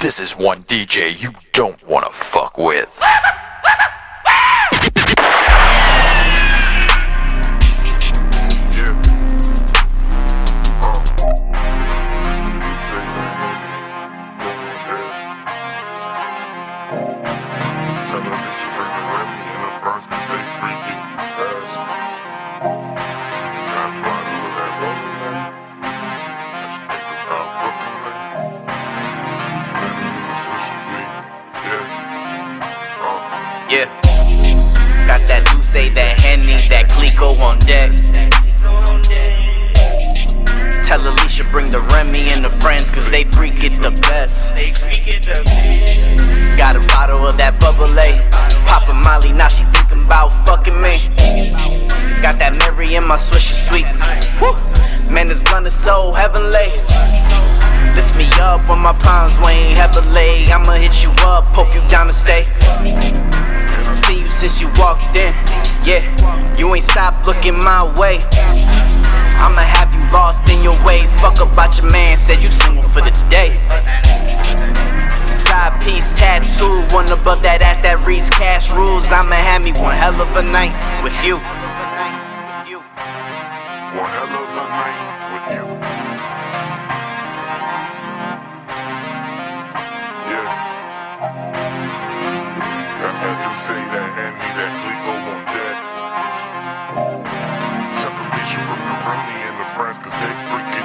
This is one DJ you don't wanna fuck with. Yeah. Got that Douce, that Henny, that Clicquot on deck. Tell Alicia bring the Remy and the friends, cause they freak it the best. Got a bottle of that bubble A. Papa Molly, now she thinking about fucking me. Got that Mary in my swisher sweet. Woo. Man, this blunt is so heavenly. Lift me up when my palms weighing heavily. I'ma hit you up, You walked in. Yeah, you ain't stopped looking my way. I'ma have you lost in your ways. Fuck about your man, said you single for the day. Side piece tattoo, one above that ass that reads cash rules. I'ma have me one hell of a night with you. One hell of a night with you. Yeah. Got that that, we gon' that. Separation from the and the they.